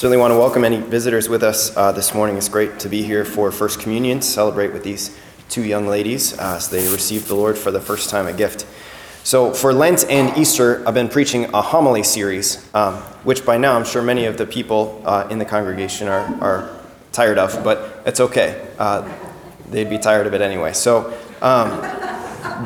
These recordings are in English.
Certainly want to welcome any visitors with us uh, this morning. It's great to be here for First Communion, to celebrate with these two young ladies uh, as they received the Lord for the first time a gift. So, for Lent and Easter, I've been preaching a homily series, um, which by now I'm sure many of the people uh, in the congregation are, are tired of, but it's okay. Uh, they'd be tired of it anyway. So, um,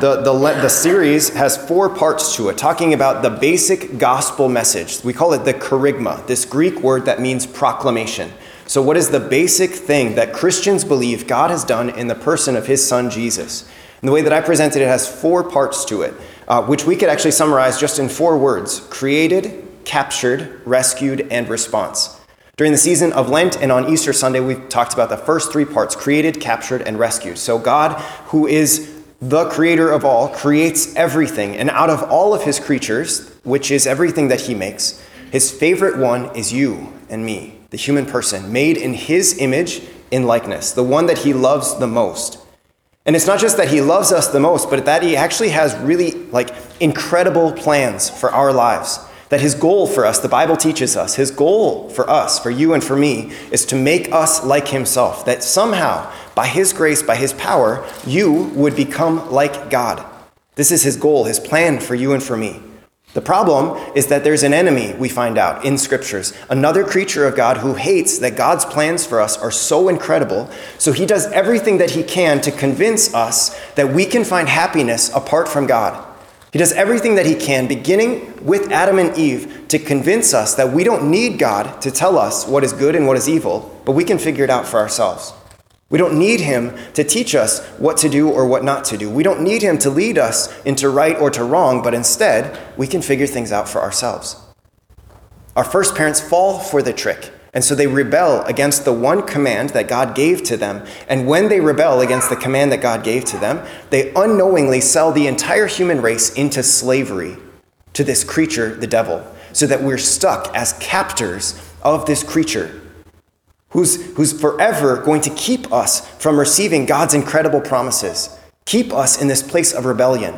the, the, the series has four parts to it, talking about the basic gospel message. We call it the kerygma, this Greek word that means proclamation. So, what is the basic thing that Christians believe God has done in the person of his son Jesus? And the way that I presented it has four parts to it, uh, which we could actually summarize just in four words created, captured, rescued, and response. During the season of Lent and on Easter Sunday, we've talked about the first three parts created, captured, and rescued. So, God, who is the creator of all, creates everything. And out of all of his creatures, which is everything that he makes, his favorite one is you and me, the human person, made in his image in likeness, the one that he loves the most. And it's not just that he loves us the most, but that he actually has really like incredible plans for our lives. That his goal for us, the Bible teaches us, his goal for us, for you and for me, is to make us like himself. That somehow by His grace, by His power, you would become like God. This is His goal, His plan for you and for me. The problem is that there's an enemy, we find out in scriptures, another creature of God who hates that God's plans for us are so incredible. So he does everything that he can to convince us that we can find happiness apart from God. He does everything that he can, beginning with Adam and Eve, to convince us that we don't need God to tell us what is good and what is evil, but we can figure it out for ourselves. We don't need him to teach us what to do or what not to do. We don't need him to lead us into right or to wrong, but instead, we can figure things out for ourselves. Our first parents fall for the trick, and so they rebel against the one command that God gave to them. And when they rebel against the command that God gave to them, they unknowingly sell the entire human race into slavery to this creature, the devil, so that we're stuck as captors of this creature who's, who's forever going to keep us from receiving God's incredible promises, keep us in this place of rebellion.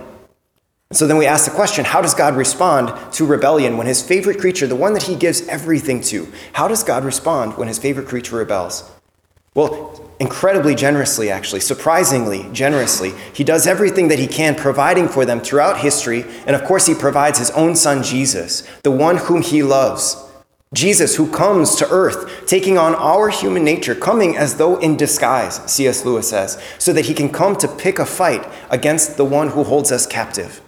So then we ask the question how does God respond to rebellion when his favorite creature, the one that he gives everything to, how does God respond when his favorite creature rebels? Well, incredibly generously, actually, surprisingly generously. He does everything that he can, providing for them throughout history. And of course, he provides his own son, Jesus, the one whom he loves. Jesus, who comes to earth, taking on our human nature, coming as though in disguise, C.S. Lewis says, so that he can come to pick a fight against the one who holds us captive.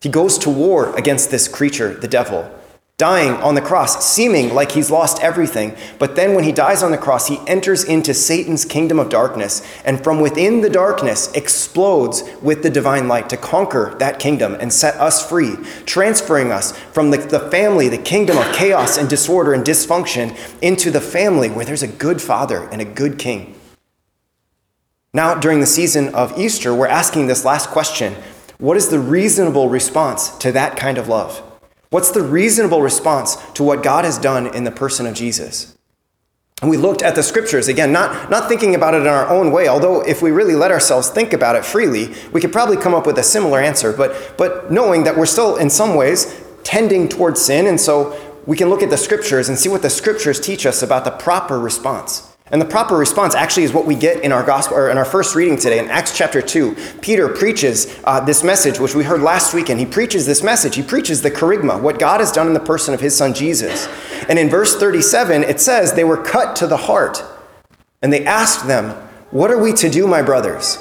He goes to war against this creature, the devil, dying on the cross, seeming like he's lost everything. But then when he dies on the cross, he enters into Satan's kingdom of darkness, and from within the darkness explodes with the divine light to conquer that kingdom and set us free, transferring us from the, the family, the kingdom of chaos and disorder and dysfunction, into the family where there's a good father and a good king. Now, during the season of Easter, we're asking this last question What is the reasonable response to that kind of love? What's the reasonable response to what God has done in the person of Jesus? And we looked at the scriptures, again, not, not thinking about it in our own way, although if we really let ourselves think about it freely, we could probably come up with a similar answer, but, but knowing that we're still, in some ways, tending towards sin, and so we can look at the scriptures and see what the scriptures teach us about the proper response. And the proper response actually is what we get in our gospel or in our first reading today in Acts chapter 2. Peter preaches uh, this message, which we heard last week, and he preaches this message. He preaches the kerygma, what God has done in the person of his son Jesus. And in verse 37, it says, They were cut to the heart, and they asked them, What are we to do, my brothers?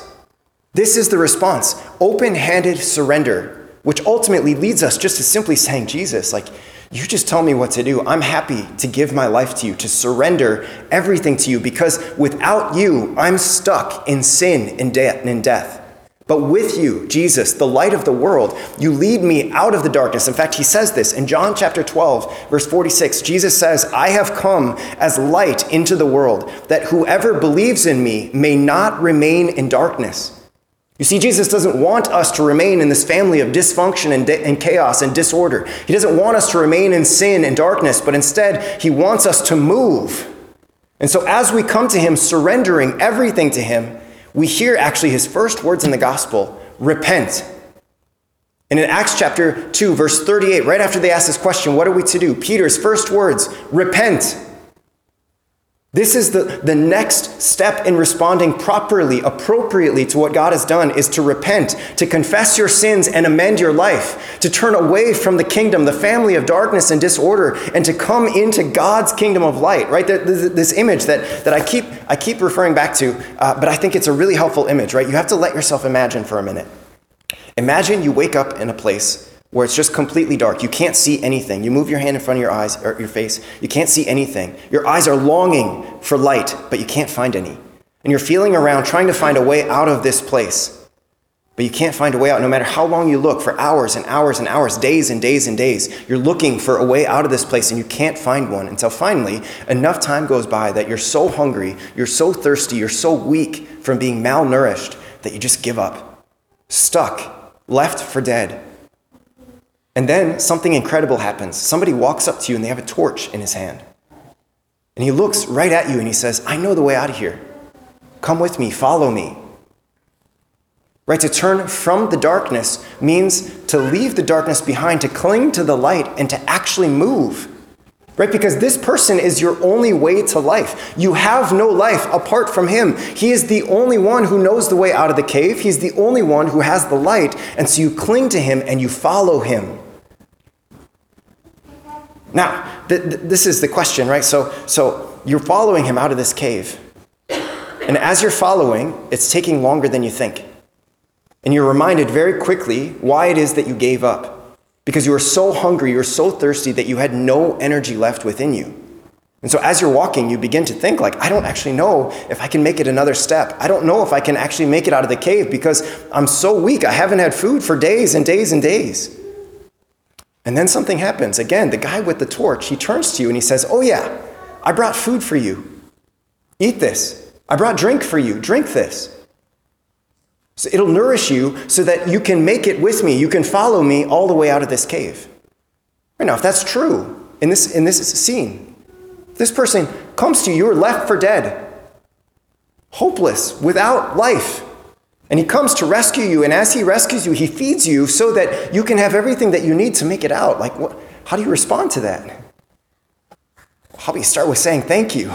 This is the response open handed surrender, which ultimately leads us just to simply saying, Jesus, like, you just tell me what to do. I'm happy to give my life to you, to surrender everything to you, because without you, I'm stuck in sin and in death. But with you, Jesus, the light of the world, you lead me out of the darkness. In fact, he says this in John chapter 12, verse 46. Jesus says, I have come as light into the world, that whoever believes in me may not remain in darkness. You see, Jesus doesn't want us to remain in this family of dysfunction and, di- and, chaos and disorder. He doesn't want us to remain in sin and darkness, but instead, He wants us to move. And so, as we come to Him, surrendering everything to Him, we hear actually His first words in the gospel repent. And in Acts chapter 2, verse 38, right after they ask this question, what are we to do? Peter's first words, repent. This is the, the next step in responding properly, appropriately to what God has done is to repent, to confess your sins and amend your life, to turn away from the kingdom, the family of darkness and disorder, and to come into God's kingdom of light, right? This, image that, that I, keep, I keep referring back to, uh, but I think it's a really helpful image, right? You have to let yourself imagine for a minute. Imagine you wake up in a place where it's just completely dark. You can't see anything. You move your hand in front of your eyes or your face. You can't see anything. Your eyes are longing for light, but you can't find any. And you're feeling around trying to find a way out of this place. But you can't find a way out no matter how long you look for hours and hours and hours, days and days and days. You're looking for a way out of this place and you can't find one until finally enough time goes by that you're so hungry, you're so thirsty, you're so weak from being malnourished that you just give up. Stuck, left for dead. And then something incredible happens. Somebody walks up to you and they have a torch in his hand. And he looks right at you and he says, I know the way out of here. Come with me, follow me. Right? To turn from the darkness means to leave the darkness behind, to cling to the light, and to actually move. Right? Because this person is your only way to life. You have no life apart from him. He is the only one who knows the way out of the cave. He's the only one who has the light. And so you cling to him and you follow him. Now, th- th- this is the question, right? So, so you're following him out of this cave. And as you're following, it's taking longer than you think. And you're reminded very quickly why it is that you gave up. Because you were so hungry, you were so thirsty that you had no energy left within you. And so as you're walking, you begin to think like, I don't actually know if I can make it another step. I don't know if I can actually make it out of the cave because I'm so weak. I haven't had food for days and days and days. And then something happens. Again, the guy with the torch, he turns to you and he says, Oh, yeah, I brought food for you. Eat this. I brought drink for you. Drink this. So it'll nourish you so that you can make it with me. You can follow me all the way out of this cave. Right now, if that's true in this, in this scene, this person comes to you, you're left for dead, hopeless, without life. And he comes to rescue you, and as he rescues you, he feeds you so that you can have everything that you need to make it out. Like, what, how do you respond to that? How do you start with saying thank you?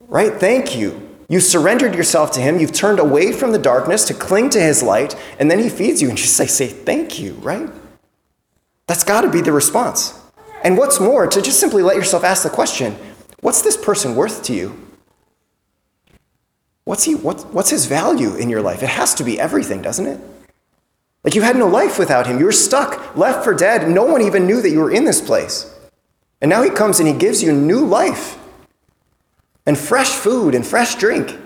Right? Thank you. You surrendered yourself to him. You've turned away from the darkness to cling to his light, and then he feeds you, and you say, say thank you, right? That's got to be the response. And what's more, to just simply let yourself ask the question what's this person worth to you? What's, he, what, what's his value in your life? It has to be everything, doesn't it? Like you had no life without him. You were stuck, left for dead. No one even knew that you were in this place. And now he comes and he gives you new life and fresh food and fresh drink.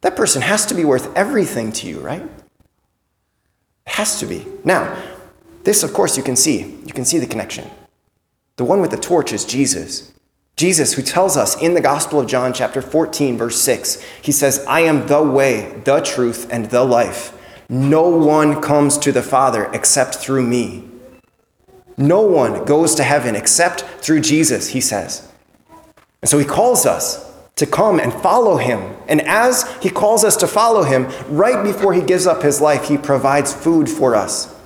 That person has to be worth everything to you, right? It has to be. Now, this, of course, you can see. You can see the connection. The one with the torch is Jesus. Jesus, who tells us in the Gospel of John, chapter 14, verse 6, he says, I am the way, the truth, and the life. No one comes to the Father except through me. No one goes to heaven except through Jesus, he says. And so he calls us to come and follow him. And as he calls us to follow him, right before he gives up his life, he provides food for us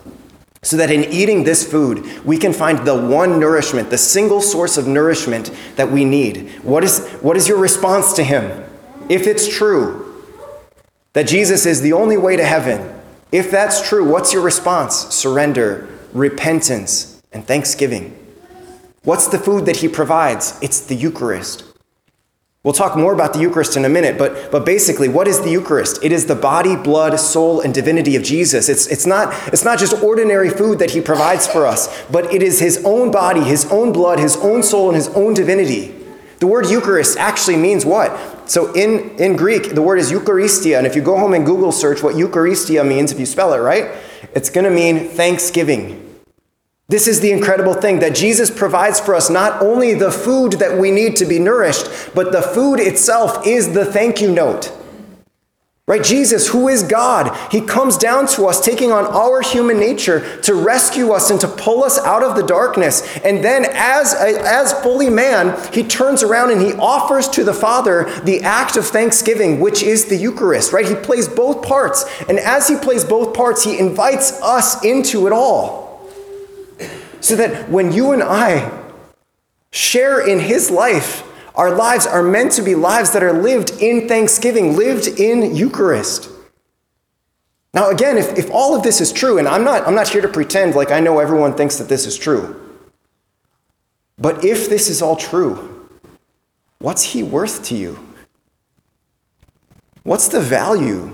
so that in eating this food, we can find the one nourishment, the single source of nourishment that we need. What is, what is your response to Him? If it's true that Jesus is the only way to heaven, if that's true, what's your response? Surrender, repentance, and thanksgiving. What's the food that He provides? It's the Eucharist. We'll talk more about the Eucharist in a minute, but, but basically, what is the Eucharist? It is the body, blood, soul, and divinity of Jesus. It's, it's, not, it's not just ordinary food that he provides for us, but it is his own body, his own blood, his own soul, and his own divinity. The word Eucharist actually means what? So in, in Greek, the word is Eucharistia, and if you go home and Google search what Eucharistia means, if you spell it right, it's going to mean thanksgiving. This is the incredible thing that Jesus provides for us not only the food that we need to be nourished, but the food itself is the thank you note. Right? Jesus, who is God, he comes down to us, taking on our human nature to rescue us and to pull us out of the darkness. And then, as, as fully man, he turns around and he offers to the Father the act of thanksgiving, which is the Eucharist, right? He plays both parts. And as he plays both parts, he invites us into it all. So that when you and I share in his life, Our lives are meant to be lives that are lived in thanksgiving, lived in Eucharist. Now, again, if, if all of this is true, and I'm not, I'm not here to pretend like I know everyone thinks that this is true, but if this is all true, what's he worth to you? What's the value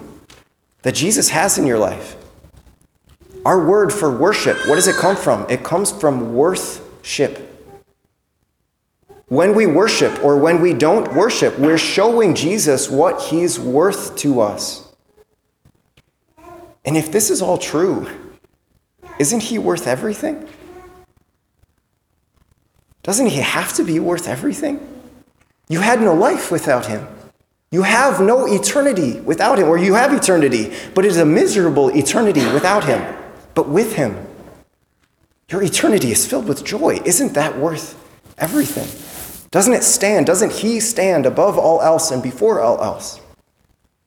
that Jesus has in your life? Our word for worship, what does it come from? It comes from worthship. When we worship or when we don't worship, we're showing Jesus what he's worth to us. And if this is all true, isn't he worth everything? Doesn't he have to be worth everything? You had no life without him. You have no eternity without him, or you have eternity, but it is a miserable eternity without him. But with him, your eternity is filled with joy. Isn't that worth everything? Doesn't it stand? Doesn't he stand above all else and before all else?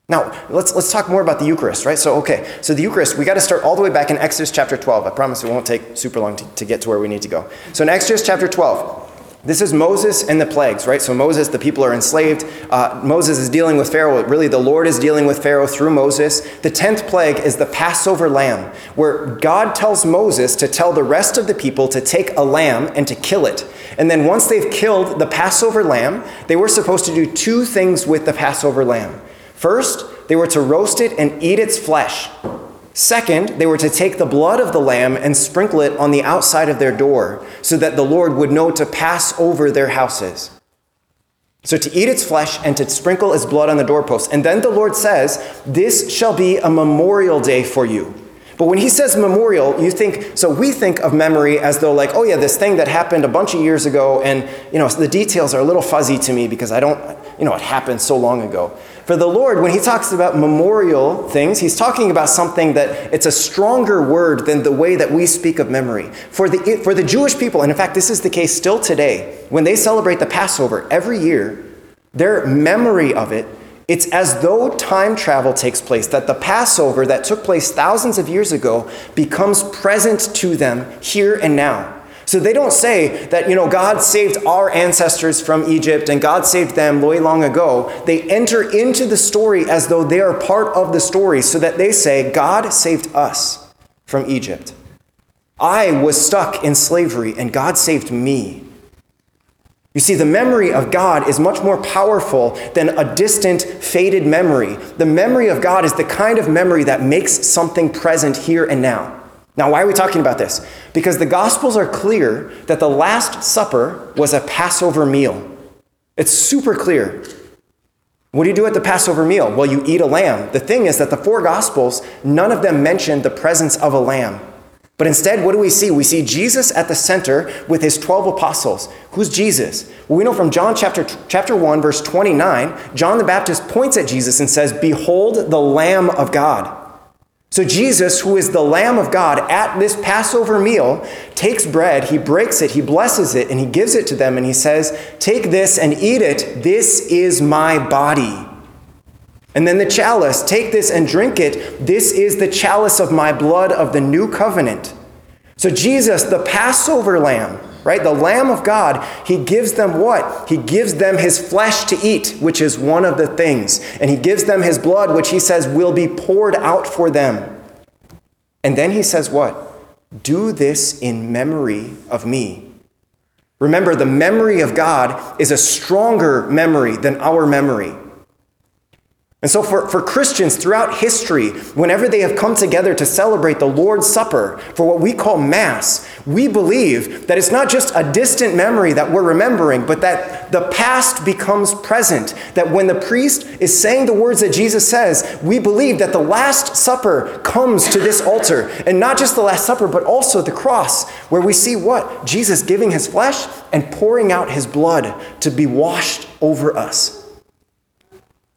Now, let's, let's talk more about the Eucharist, right? So, okay, so the Eucharist, we got to start all the way back in Exodus chapter 12. I promise it won't take super long to, to get to where we need to go. So, in Exodus chapter 12, this is Moses and the plagues, right? So Moses, the people are enslaved. Uh, Moses is dealing with Pharaoh. Really, the Lord is dealing with Pharaoh through Moses. The tenth plague is the Passover lamb, where God tells Moses to tell the rest of the people to take a lamb and to kill it. And then once they've killed the Passover lamb, they were supposed to do two things with the Passover lamb. First, they were to roast it and eat its flesh. Second, they were to take the blood of the lamb and sprinkle it on the outside of their door, so that the Lord would know to pass over their houses. So to eat its flesh and to sprinkle its blood on the doorposts. And then the Lord says, This shall be a memorial day for you. But when he says memorial, you think, so we think of memory as though, like, oh yeah, this thing that happened a bunch of years ago, and, you know, the details are a little fuzzy to me because I don't, you know, it happened so long ago. For the Lord, when he talks about memorial things, he's talking about something that it's a stronger word than the way that we speak of memory. For the, for the Jewish people, and in fact, this is the case still today, when they celebrate the Passover every year, their memory of it, it's as though time travel takes place, that the Passover that took place thousands of years ago becomes present to them here and now. So they don't say that, you know, God saved our ancestors from Egypt and God saved them way long ago. They enter into the story as though they are part of the story so that they say, God saved us from Egypt. I was stuck in slavery and God saved me. You see, the memory of God is much more powerful than a distant, faded memory. The memory of God is the kind of memory that makes something present here and now. Now, why are we talking about this? Because the Gospels are clear that the Last Supper was a Passover meal. It's super clear. What do you do at the Passover meal? Well, you eat a lamb. The thing is that the four Gospels, none of them mention the presence of a lamb. But instead, what do we see? We see Jesus at the center with his 12 apostles. Who's Jesus? Well, we know from John chapter, chapter 1, verse 29, John the Baptist points at Jesus and says, Behold the Lamb of God. So, Jesus, who is the Lamb of God at this Passover meal, takes bread, he breaks it, he blesses it, and he gives it to them, and he says, Take this and eat it. This is my body. And then the chalice, take this and drink it. This is the chalice of my blood of the new covenant. So, Jesus, the Passover lamb, right? The Lamb of God, he gives them what? He gives them his flesh to eat, which is one of the things. And he gives them his blood, which he says will be poured out for them. And then he says what? Do this in memory of me. Remember, the memory of God is a stronger memory than our memory. And so, for, for Christians throughout history, whenever they have come together to celebrate the Lord's Supper for what we call Mass, we believe that it's not just a distant memory that we're remembering, but that the past becomes present. That when the priest is saying the words that Jesus says, we believe that the Last Supper comes to this altar. And not just the Last Supper, but also the cross, where we see what? Jesus giving his flesh and pouring out his blood to be washed over us.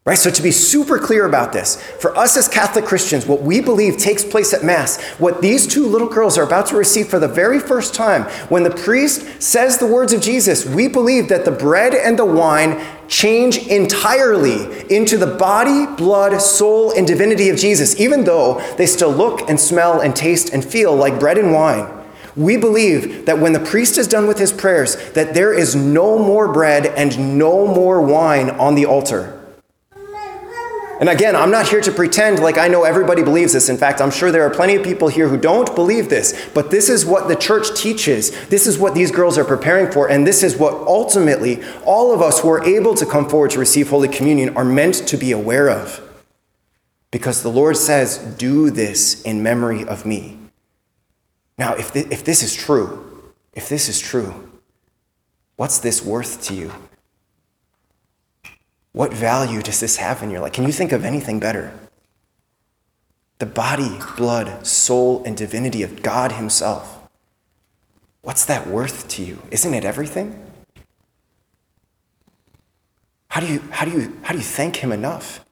Right? So, to be super clear about this, for us as Catholic Christians, what we believe takes place at Mass, what these two little girls are about to receive for the very first time, when the priest says the words of Jesus, we believe that the bread and the wine change entirely into the body, blood, soul, and divinity of Jesus, even though they still look and smell and taste and feel like bread and wine. We believe that when the priest is done with his prayers, that there is no more bread and no more wine on the altar. And again, I'm not here to pretend like I know everybody believes this. In fact, I'm sure there are plenty of people here who don't believe this. But this is what the church teaches. This is what these girls are preparing for. And this is what ultimately all of us who are able to come forward to receive Holy Communion are meant to be aware of. Because the Lord says, Do this in memory of me. Now, if, th- if this is true, if this is true, what's this worth to you? What value does this have in your life? Can you think of anything better? The body, blood, soul, and divinity of God Himself. What's that worth to you? Isn't it everything? How do you, how do you, how do you thank Him enough?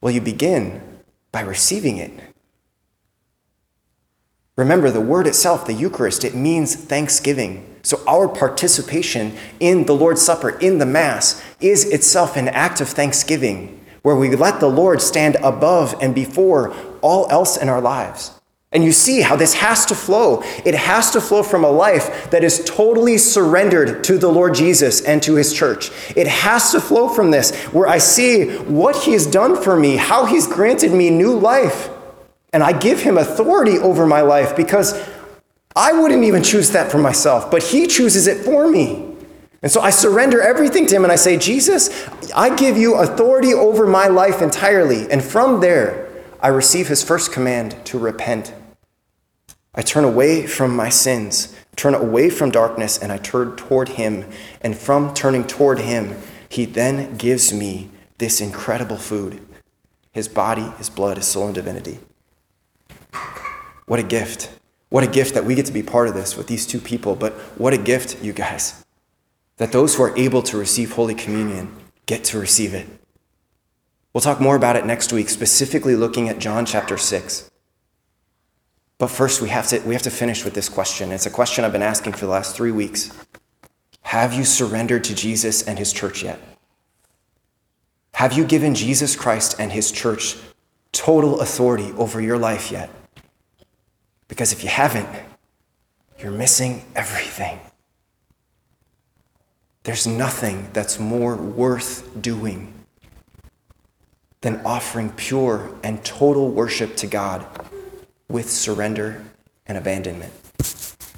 Well, you begin by receiving it. Remember, the word itself, the Eucharist, it means thanksgiving. So, our participation in the Lord's Supper, in the Mass, is itself an act of thanksgiving where we let the Lord stand above and before all else in our lives. And you see how this has to flow. It has to flow from a life that is totally surrendered to the Lord Jesus and to his church. It has to flow from this, where I see what he has done for me, how he's granted me new life. And I give him authority over my life because I wouldn't even choose that for myself, but He chooses it for me. And so I surrender everything to Him and I say, Jesus, I give you authority over my life entirely. And from there, I receive His first command to repent. I turn away from my sins, turn away from darkness, and I turn toward Him. And from turning toward Him, He then gives me this incredible food His body, His blood, His soul, and divinity. What a gift. What a gift that we get to be part of this with these two people, but what a gift, you guys, that those who are able to receive Holy Communion get to receive it. We'll talk more about it next week, specifically looking at John chapter 6. But first, we have to, we have to finish with this question. It's a question I've been asking for the last three weeks. Have you surrendered to Jesus and his church yet? Have you given Jesus Christ and his church total authority over your life yet? Because if you haven't, you're missing everything. There's nothing that's more worth doing than offering pure and total worship to God with surrender and abandonment.